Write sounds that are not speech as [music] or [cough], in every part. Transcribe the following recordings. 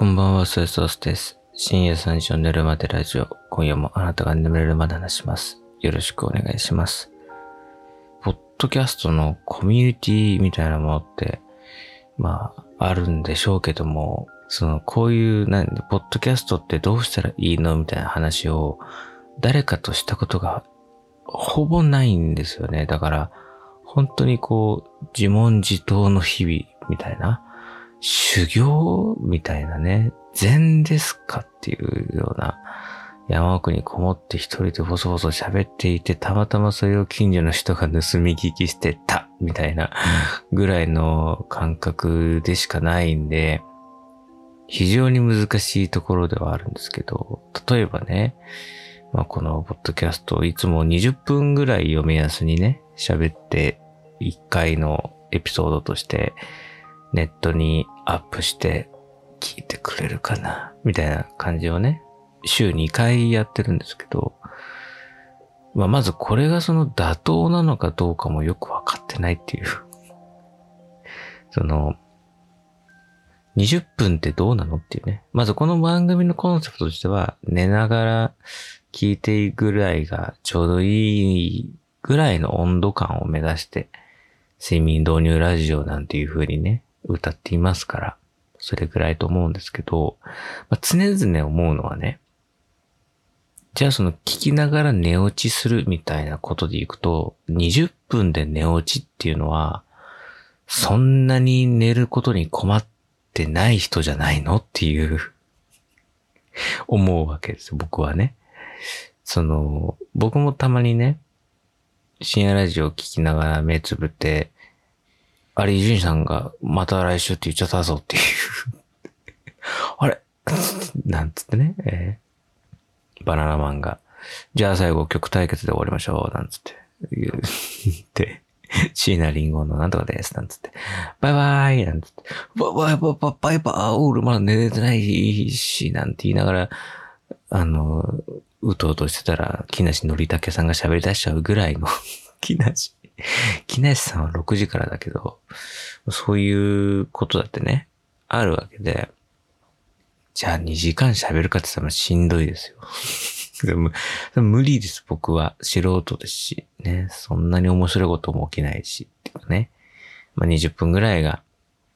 こんばんは、ソイソースです。深夜3時の寝るまでラジオ。今夜もあなたが眠れるまで話します。よろしくお願いします。ポッドキャストのコミュニティみたいなものって、まあ、あるんでしょうけども、その、こういう、なんで、ポッドキャストってどうしたらいいのみたいな話を、誰かとしたことが、ほぼないんですよね。だから、本当にこう、自問自答の日々みたいな、修行みたいなね、禅ですかっていうような、山奥にこもって一人でボソボソ喋っていて、たまたまそれを近所の人が盗み聞きしてたみたいなぐらいの感覚でしかないんで、非常に難しいところではあるんですけど、例えばね、まあ、このポッドキャストをいつも20分ぐらいを目安にね、喋って1回のエピソードとしてネットにアップして聞いてくれるかな？みたいな感じをね、週2回やってるんですけど、まあ、まずこれがその妥当なのかどうかもよくわかってないっていう。[laughs] その、20分ってどうなのっていうね。まずこの番組のコンセプトとしては、寝ながら聞いていくぐらいがちょうどいいぐらいの温度感を目指して、睡眠導入ラジオなんていう風にね、歌っていますから、それぐらいと思うんですけど、まあ、常々思うのはね、じゃあその聞きながら寝落ちするみたいなことでいくと、20分で寝落ちっていうのは、そんなに寝ることに困ってない人じゃないのっていう、思うわけですよ、僕はね。その、僕もたまにね、深夜ラジオを聞きながら目つぶって、あれ、伊集院さんがまた来週って言っちゃったぞっていう。あれ？[laughs] なんつってね、えー。バナナマンが、じゃあ最後曲対決で終わりましょう、なんつって。言って、椎名林檎のなんとかです、なんつって、バイバイ。なんつって、バイバイ。バイバイ。バイ、俺まだ寝れてないし、なんて言いながら、あの、うとうとしてたら、木梨憲武さんが喋り出しちゃうぐらいの、木梨。[laughs] 木梨さんは6時からだけど、そういうことだってね、あるわけで、じゃあ2時間喋るかって言ったらしんどいですよ。[laughs] でも無理です、僕は。素人ですし、ね。そんなに面白いことも起きないし、っていうかね。まあ、20分ぐらいが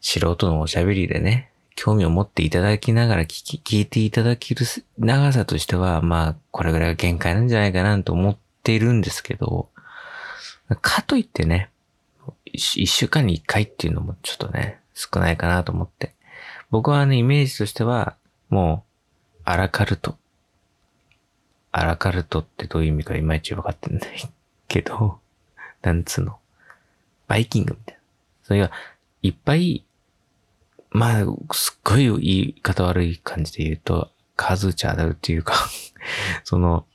素人のおしゃべりでね、興味を持っていただきながら聞き、聞いていただける長さとしては、まあ、これぐらいが限界なんじゃないかなと思っているんですけど、かといってね、一週間に一回っていうのもちょっとね、少ないかなと思って。僕はね、イメージとしては、もう、アラカルト。アラカルトってどういう意味かいまいち分かってないけど、[laughs] なんつうの。バイキングみたいな。それが、いっぱい、まあ、すっごい言い方悪い感じで言うと、数ちゃ当たるっていうか [laughs] その、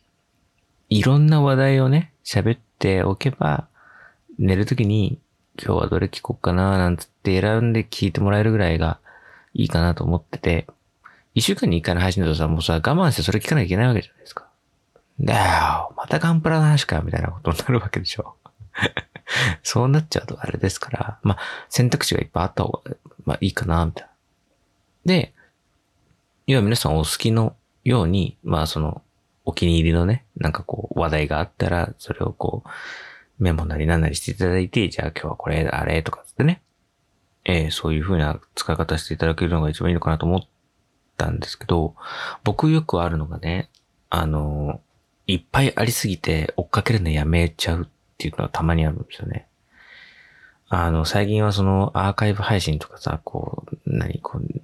いろんな話題をね、喋っておけば、寝るときに、今日はどれ聞こうかななんつって選んで聞いてもらえるぐらいがいいかなと思ってて、一週間に一回の配信だとさ、もうさ、我慢してそれ聞かなきゃいけないわけじゃないですか。だよ、またガンプラの話か、みたいなことになるわけでしょ。[laughs] そうなっちゃうとあれですから、まあ、選択肢がいっぱいあった方が、まあいいかな、みたいな。で、要は皆さんお好きのように、まあその、お気に入りのね、なんかこう、話題があったら、それをこう、メモなりなんなりしていただいて、じゃあ今日はこれ、あれとかってね、えーそういう風な使い方していただけるのが一番いいのかなと思ったんですけど、僕よくあるのがね、あの、いっぱいありすぎて追っかけるのやめちゃうっていうのはたまにあるんですよね。あの、最近はそのアーカイブ配信とかさ、こう、何、こう、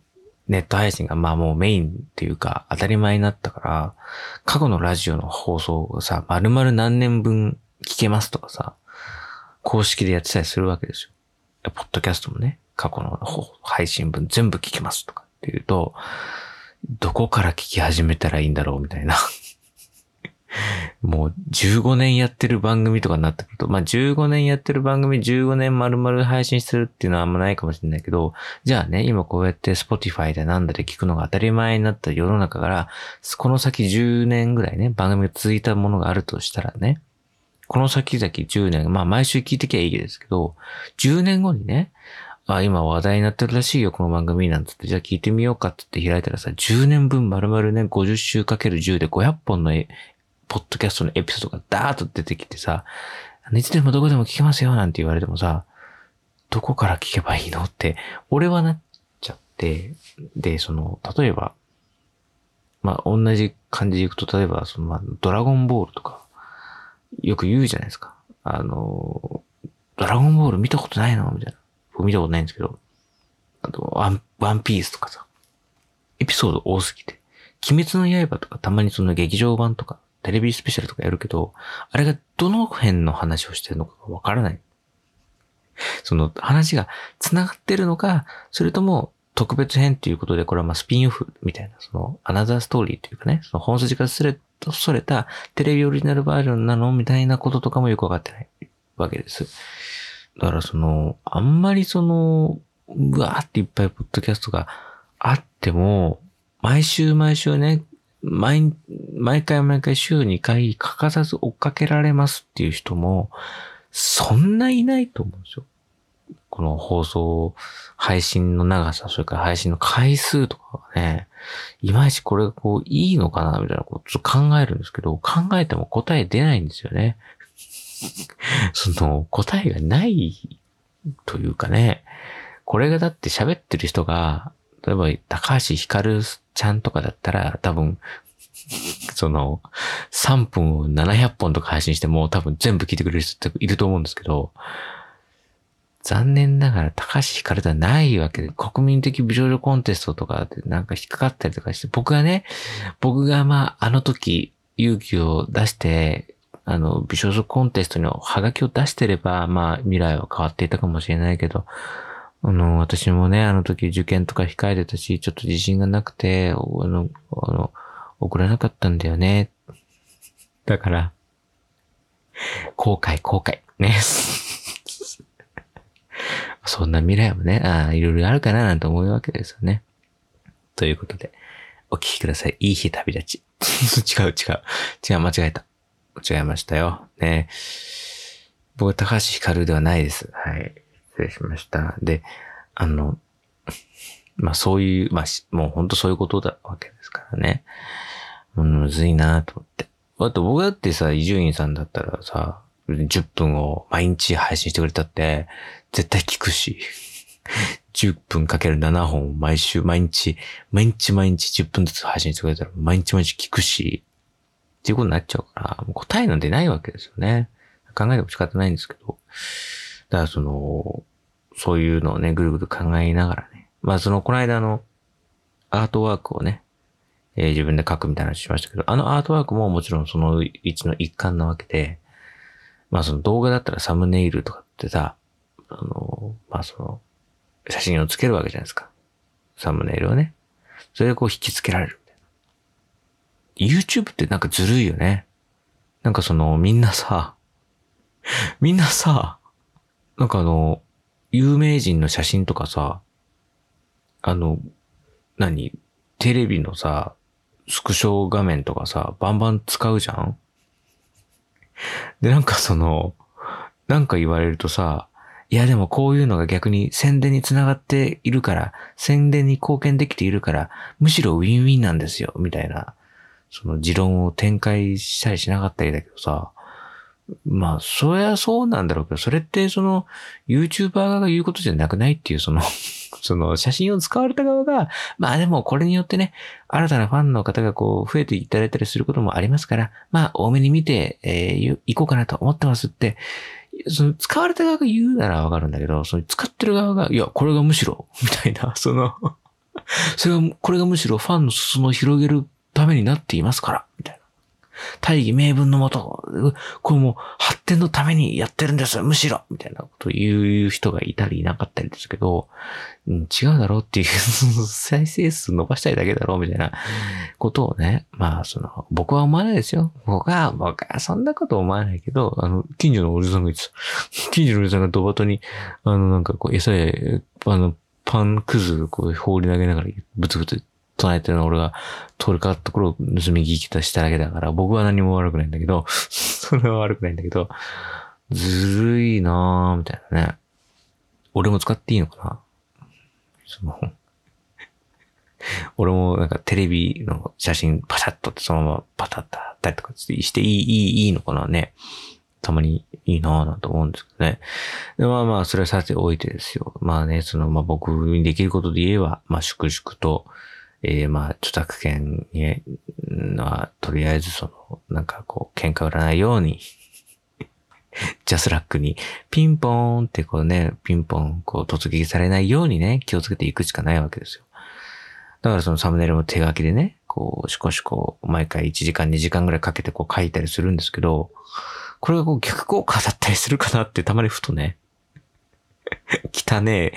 ネット配信がまあもうメインっていうか当たり前になったから、過去のラジオの放送をさ、丸々何年分聞けますとかさ、公式でやってたりするわけですよ。ポッドキャストもね、過去の配信分全部聞けますとかっていうと、どこから聞き始めたらいいんだろうみたいな。もう15年やってる番組とかになってくると、まあ15年やってる番組15年丸々配信してるっていうのはあんまないかもしれないけど、じゃあね、今こうやって Spotify でなんだで聞くのが当たり前になった世の中から、この先10年ぐらいね、番組が続いたものがあるとしたらね、この先々10年、まあ毎週聞いてきゃいいですけど、10年後にね、あ、今話題になってるらしいよ、この番組なんつって、じゃあ聞いてみようかって言って開いたらさ、10年分丸々ね、50週かける10で500本のポッドキャストのエピソードがダーッと出てきてさ、いつでもどこでも聞けますよなんて言われてもさ、どこから聞けばいいの？って、俺はなっちゃって、で、その、例えば、まあ、同じ感じでいくと、例えば、その、まあ、ドラゴンボールとか、よく言うじゃないですか。あの、ドラゴンボール見たことないの？みたいな。僕見たことないんですけど。あと、ワン、ワンピースとかさ。エピソード多すぎて。鬼滅の刃とかたまにその劇場版とか、テレビスペシャルとかやるけど、あれがどの辺の話をしてるのかがわからない。その話が繋がってるのか、それとも特別編っていうことで、これはまあスピンオフみたいな、そのアナザーストーリーというかね、その本筋からすれ、それたテレビオリジナルバージョンなのみたいなこととかもよくわかってないわけです。だからその、あんまりその、うわーっていっぱいポッドキャストがあっても、毎週毎週ね、毎、毎回毎回週2回欠かさず追っかけられますっていう人も、そんないないと思うんですよ。この放送、配信の長さ、それから配信の回数とかがね、いまいちこれがこういいのかなみたいなことを考えるんですけど、考えても答え出ないんですよね。[laughs] その答えがないというかね、これがだって喋ってる人が、例えば高橋ひかるちゃんとかだったら多分、その、3分を700本とか配信しても多分全部聞いてくれる人っていると思うんですけど、残念ながら高橋ひかるではないわけで、国民的美少女コンテストとかでなんか引っかかったりとかして、僕がね、僕がまああの時勇気を出して、あの、美少女コンテストにハガキを出してれば、まあ未来は変わっていたかもしれないけど、あの、私もね、あの時受験とか控えてたし、ちょっと自信がなくて、あの、あの、送らなかったんだよね。だから、後悔、後悔。ね。[laughs] そんな未来もね、ああ、いろいろあるかななんて思うわけですよね。ということで、お聞きください。いい日旅立ち。[laughs] 違う違う。違う、間違えた。違いましたよ。ね。僕は高橋ひかるではないです。はい。失礼しました。で、あの、[laughs] まあそういう、まあもう本当そういうことだわけですからね。うんむずいなと思って。あと僕だってさ、伊集院さんだったらさ、10分を毎日配信してくれたって、絶対聞くし。[laughs] 10分かける7本毎週、毎日、毎日毎日10分ずつ配信してくれたら毎日毎日聞くし、っていうことになっちゃうから、もう答えなんてないわけですよね。考えても仕方ないんですけど。だからその、そういうのをね、ぐるぐる考えながらね。まあその、この間のアートワークをね、えー、自分で書くみたいな話しましたけど、あのアートワークももちろんその一の一環なわけで、まあその動画だったらサムネイルとかってさ、あの、まあその、写真をつけるわけじゃないですか。サムネイルをね。それでこう引き付けられるみたいな。YouTube ってなんかずるいよね。なんかその、みんなさ、みんなさ、なんかあの、有名人の写真とかさ、あの、何テレビのさ、スクショ画面とかさ、バンバン使うじゃん？で、なんかその、なんか言われるとさ、いやでもこういうのが逆に宣伝につながっているから、宣伝に貢献できているから、むしろウィンウィンなんですよ、みたいな、その持論を展開したりしなかったりだけどさ、まあ、そりゃそうなんだろうけど、それってその、YouTuber 側が言うことじゃなくないっていう、その [laughs] その写真を使われた側が、まあでもこれによってね、新たなファンの方がこう、増えていただいたりすることもありますから、まあ、多めに見て、えー、行こうかなと思ってますって、その使われた側が言うならわかるんだけど、その使ってる側が、いや、これがむしろ、みたいな、[laughs] そのそれが、これがむしろファンの裾野を広げるためになっていますから、みたいな。大義名分のもと、これも発展のためにやってるんですむしろみたいなことを言う人がいたりいなかったりですけど、うん、違うだろうっていう [laughs] 再生数伸ばしたいだけだろうみたいなことをね、まあ、その、僕は思わないですよ。僕は、僕はそんなこと思わないけど、あの、近所のおじさんが言ってた。[laughs] 近所のおじさんがドバトに、あの、なんかこう、餌で、あの、パンくずこう放り投げながらブツブツ唱えてるの俺が通りかったところを盗み聞きとしただけだから、僕は何も悪くないんだけど、[laughs] それは悪くないんだけど、ずるいなぁ、みたいなね。俺も使っていいのかな？その、[laughs] 俺もなんかテレビの写真パシャッとってそのままパタッと貼ったりとかしていい、いい、いいのかなね。たまにいいなぁなんて思うんですけどね。で、まあまあ、それはさておいてですよ。まあね、その、まあ僕にできることで言えば、まあ粛々と、えー、まあ、著作権に、は、とりあえずその、なんかこう、喧嘩売らないように [laughs] ジャスラックにピンポーンってこうね、ピンポンこう突撃されないようにね、気をつけていくしかないわけですよ。だからそのサムネイルも手書きでね、こう、しこしこ、毎回1時間2時間ぐらいかけてこう書いたりするんですけど、これがこう逆効果だったりするかなってたまにふとね、[laughs] 汚ねえ、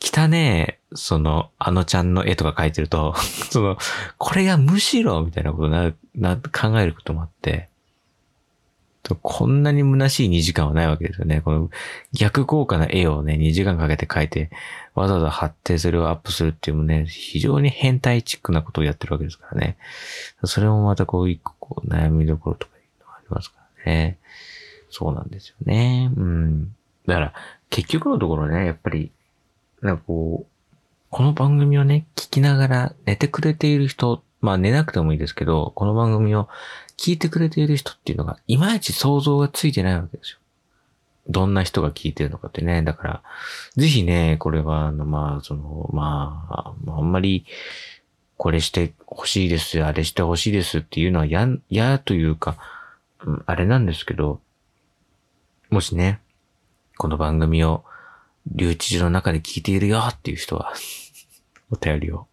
汚ねえ、その、あのちゃんの絵とか描いてると、[laughs] その、これがむしろ、みたいなことな、な、考えることもあって、こんなに虚しい2時間はないわけですよね。この逆効果な絵をね、2時間かけて描いて、わざわざ貼ってそれをアップするっていうのもね、非常に変態チックなことをやってるわけですからね。それもまたこう一個こう悩みどころとかありますからね。そうなんですよね。うん。だから、結局のところね、やっぱり、なんかこう、この番組をね、聞きながら寝てくれている人、まあ寝なくてもいいですけど、この番組を聞いてくれている人っていうのが、いまいち想像がついてないわけですよ。どんな人が聞いてるのかってね。だから、ぜひね、これは、あの、まあ、その、まあ、あんまり、これしてほしいですよ、あれしてほしいですっていうのは嫌、嫌というか、あれなんですけど、もしね、この番組を、留置所の中で聞いているよっていう人は [laughs] お便りを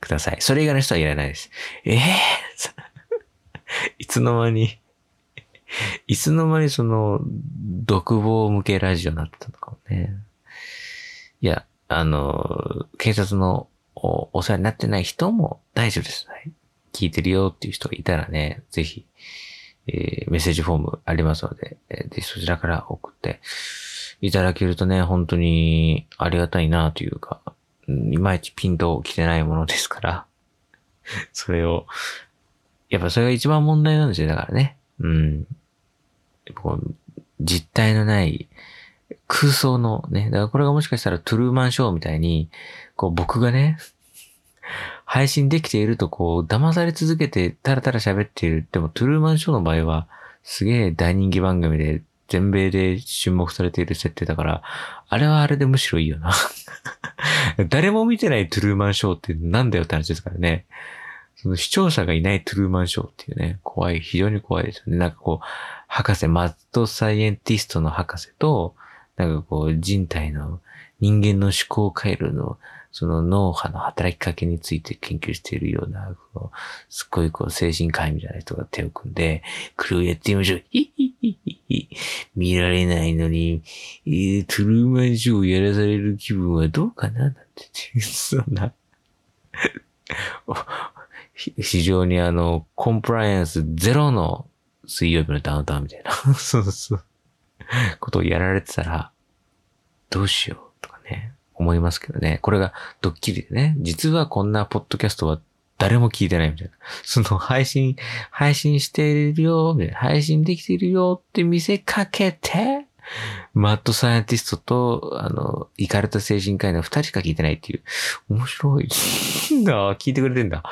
ください。それ以外の人はいらないです。ええー [laughs] いつの間にいつの間にその、独房向けラジオになってたのかもね。いや、あの、警察のお世話になってない人も大丈夫です。はい。聞いてるよっていう人がいたらね、ぜひ、えー、メッセージフォームありますので、えー、ぜひそちらから送っていただけるとね、本当にありがたいなというか、いまいちピンと来てないものですから、[laughs] それをやっぱそれが一番問題なんですよ、だからね。うん。こう実体のない空想のね、だからこれがもしかしたらトゥルーマンショーみたいに、こう僕がね、配信できているとこう騙され続けてタラタラ喋っている。でもトゥルーマンショーの場合はすげえ大人気番組で全米で注目されている設定だから、あれはあれでむしろいいよな [laughs] 誰も見てないトゥルーマンショーってなんだよって話ですからね。その視聴者がいないトゥルーマンショーっていうね、怖い、非常に怖いですよね。なんかこう、博士、マッドサイエンティストの博士と、なんかこう、人体の人間の思考回路の、その脳波の働きかけについて研究しているような、こうすっごいこう、精神科医みたいな人が手を組んで、これをやってみましょう。ヒヒヒヒヒ。見られないのに、えー、トゥルーマンショーをやらされる気分はどうかななんて、そんな [laughs] 非常にあの、コンプライアンスゼロの水曜日のダウンタウンみたいな [laughs] そうそう。ことをやられてたら、どうしようとかね、思いますけどね。これがドッキリでね、実はこんなポッドキャストは誰も聞いてないみたいな。その配信、配信しているよ、配信できているよって見せかけて、マッドサイエンティストと、あの、イカれた精神科医の二人しか聞いてないっていう。面白い。な [laughs] 聞いてくれてんだ。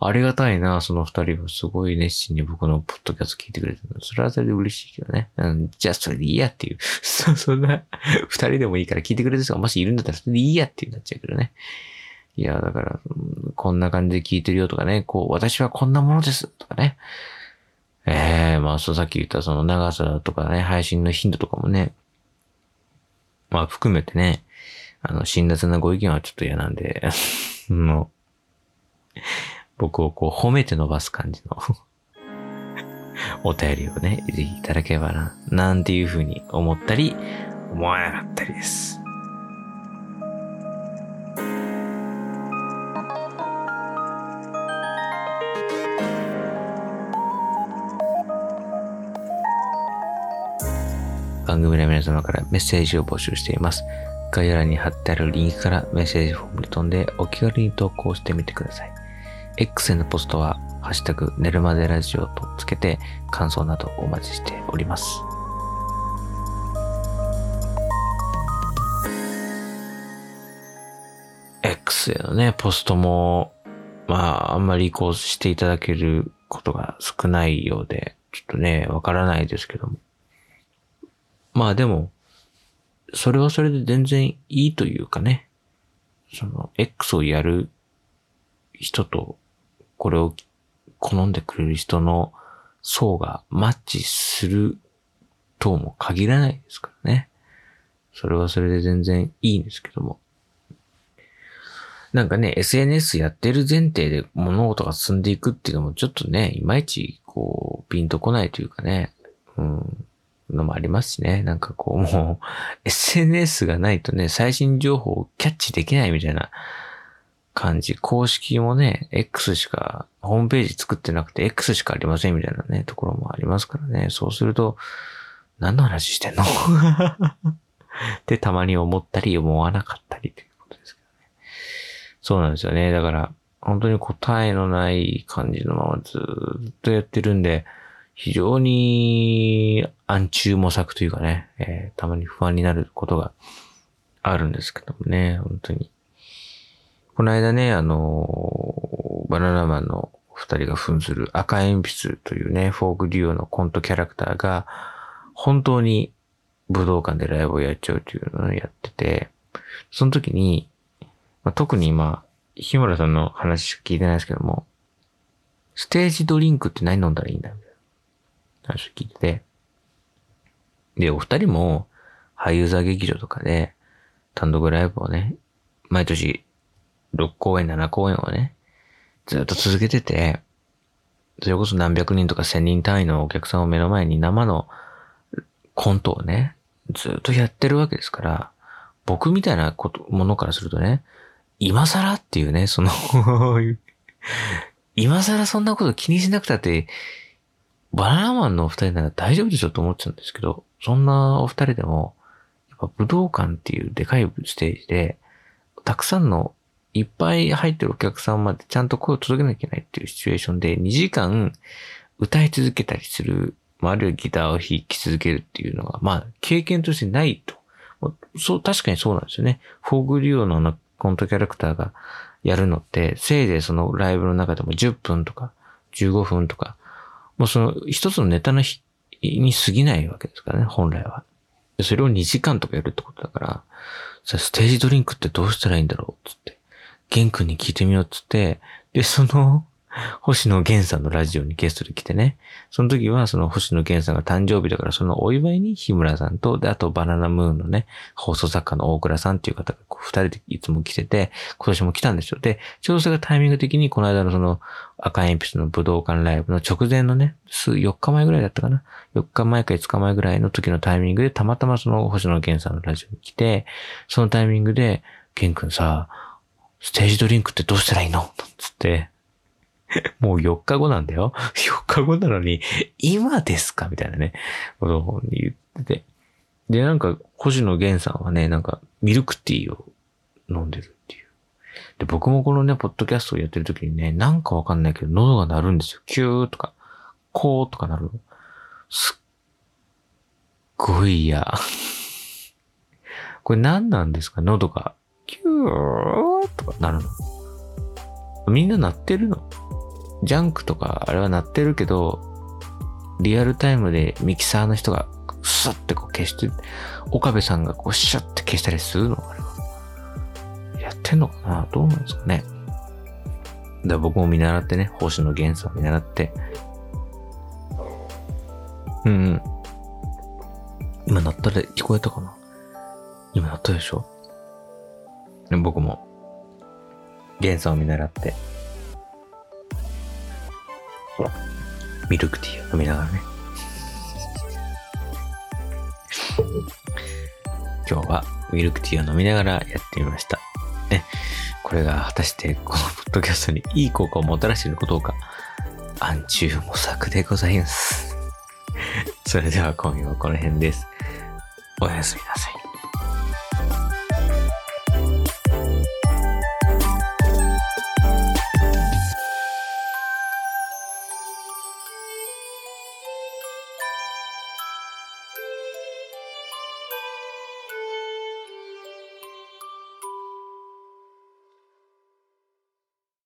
ありがたいな、その二人は。すごい熱心に僕のポッドキャスト聞いてくれてるのそれはそれで嬉しいけどね。うん、じゃあそれでいいやっていう。そ、[laughs] そんな、二人でもいいから聞いてくれてる人がもしいるんだったらそれでいいやっていうなっちゃうけどね。いや、だから、こんな感じで聞いてるよとかね、こう、私はこんなものですとかね。ええー、まあ、そうさっき言ったその長さとかね、配信の頻度とかもね、まあ含めてね、あの、辛辣なご意見はちょっと嫌なんで、[laughs] もう、僕をこう褒めて伸ばす感じの [laughs] お便りをね、ぜひいただければな、なんていうふうに思ったり、思わなかったりです。番組の皆様からメッセージを募集しています。概要欄に貼ってあるリンクからメッセージフォームに飛んでお気軽に投稿してみてください。X へのポストは、ハッシュタグ寝るまでラジオとつけて感想などお待ちしております。X へのね、ポストも、まあ、あんまり移行していただけることが少ないようで、ちょっとね、わからないですけども。まあでも、それはそれで全然いいというかね、その、X をやる人と、これを好んでくれる人の層がマッチするとも限らないですからね。それはそれで全然いいんですけども。なんかね、SNS やってる前提で物事が進んでいくっていうのもちょっとね、いまいちこう、ピンとこないというかね、うん、のもありますしね。なんかこうもう、SNS がないとね、最新情報をキャッチできないみたいな感じ。公式もね、X しか、ホームページ作ってなくて X しかありませんみたいなね、ところもありますからね。そうすると、何の話してんの？[laughs] ってたまに思ったり思わなかったりということですけどね。そうなんですよね。だから、本当に答えのない感じのままずっとやってるんで、非常に暗中模索というかね、えー、たまに不安になることがあるんですけどもね、本当に。この間ね、あの、バナナマンの二人が扮する赤鉛筆というね、フォークデュオのコントキャラクターが、本当に武道館でライブをやっちゃうというのをやってて、その時に、まあ、特に今、日村さんの話しか聞いてないですけども、ステージドリンクって何飲んだらいいんだみたいな話を聞いてて、で、お二人も俳優座劇場とかで単独ライブをね、毎年6公演、7公演をね、ずっと続けてて、それこそ何百人とか千人単位のお客さんを目の前に生のコントをね、ずっとやってるわけですから、僕みたいなこと、ものからするとね、今更っていうね、その今更そんなこと気にしなくたって、バナナマンのお二人なら大丈夫でしょと思っちゃうんですけど、そんなお二人でも、やっぱ武道館っていうでかいステージで、たくさんのいっぱい入ってるお客さんまでちゃんと声を届けなきゃいけないっていうシチュエーションで2時間歌い続けたりするまあ、るいはギターを弾き続けるっていうのが、まあ、経験としてないと。そう、確かにそうなんですよね。フォーグリオのコントキャラクターがやるのって、せいぜいそのライブの中でも10分とか15分とか、もうその一つのネタの日に過ぎないわけですからね、本来は。それを2時間とかやるってことだから、ステージドリンクってどうしたらいいんだろうつって、ゲン君に聞いてみようっつって、で、その、星野源さんのラジオにゲストで来てね。その時はその星野源さんが誕生日だからそのお祝いに日村さんと、で、あとバナナムーンのね、放送作家の大倉さんっていう方が二人でいつも来てて、今年も来たんですよ。で、ちょうどそれがタイミング的にこの間のその赤鉛筆の武道館ライブの直前のね、数、4日前ぐらいだったかな？4日前か5日前ぐらいの時のタイミングでたまたまその星野源さんのラジオに来て、そのタイミングで、源くんさ、ステージドリンクってどうしたらいいの？つって、もう4日後なんだよ。[laughs] 4日後なのに、今ですか？みたいなね、ことに言ってて。で、なんか、星野源さんはね、なんか、ミルクティーを飲んでるっていう。で、僕もこのね、ポッドキャストをやってる時にね、なんかわかんないけど、喉が鳴るんですよ。キューとか、コーとか鳴る。すっごい嫌。[laughs] これ何なんですか？喉が、キューとか鳴るの？みんな鳴ってるの？ジャンクとかあれは鳴ってるけど、リアルタイムでミキサーの人がスッってこう消して、岡部さんがこうシャッて消したりするの？あれは。やってんのかな？どうなんですかね？だ僕も見習ってね、星野源さん見習って。うんうん。今鳴ったら聞こえたかな？今鳴ったでしょ？僕も、源さんを見習って。ミルクティーを飲みながらね。今日はミルクティーを飲みながらやってみました。ね。これが果たしてこのポッドキャストにいい効果をもたらしていることか、暗中模索でございます。それでは今夜はこの辺です。おやすみなさい。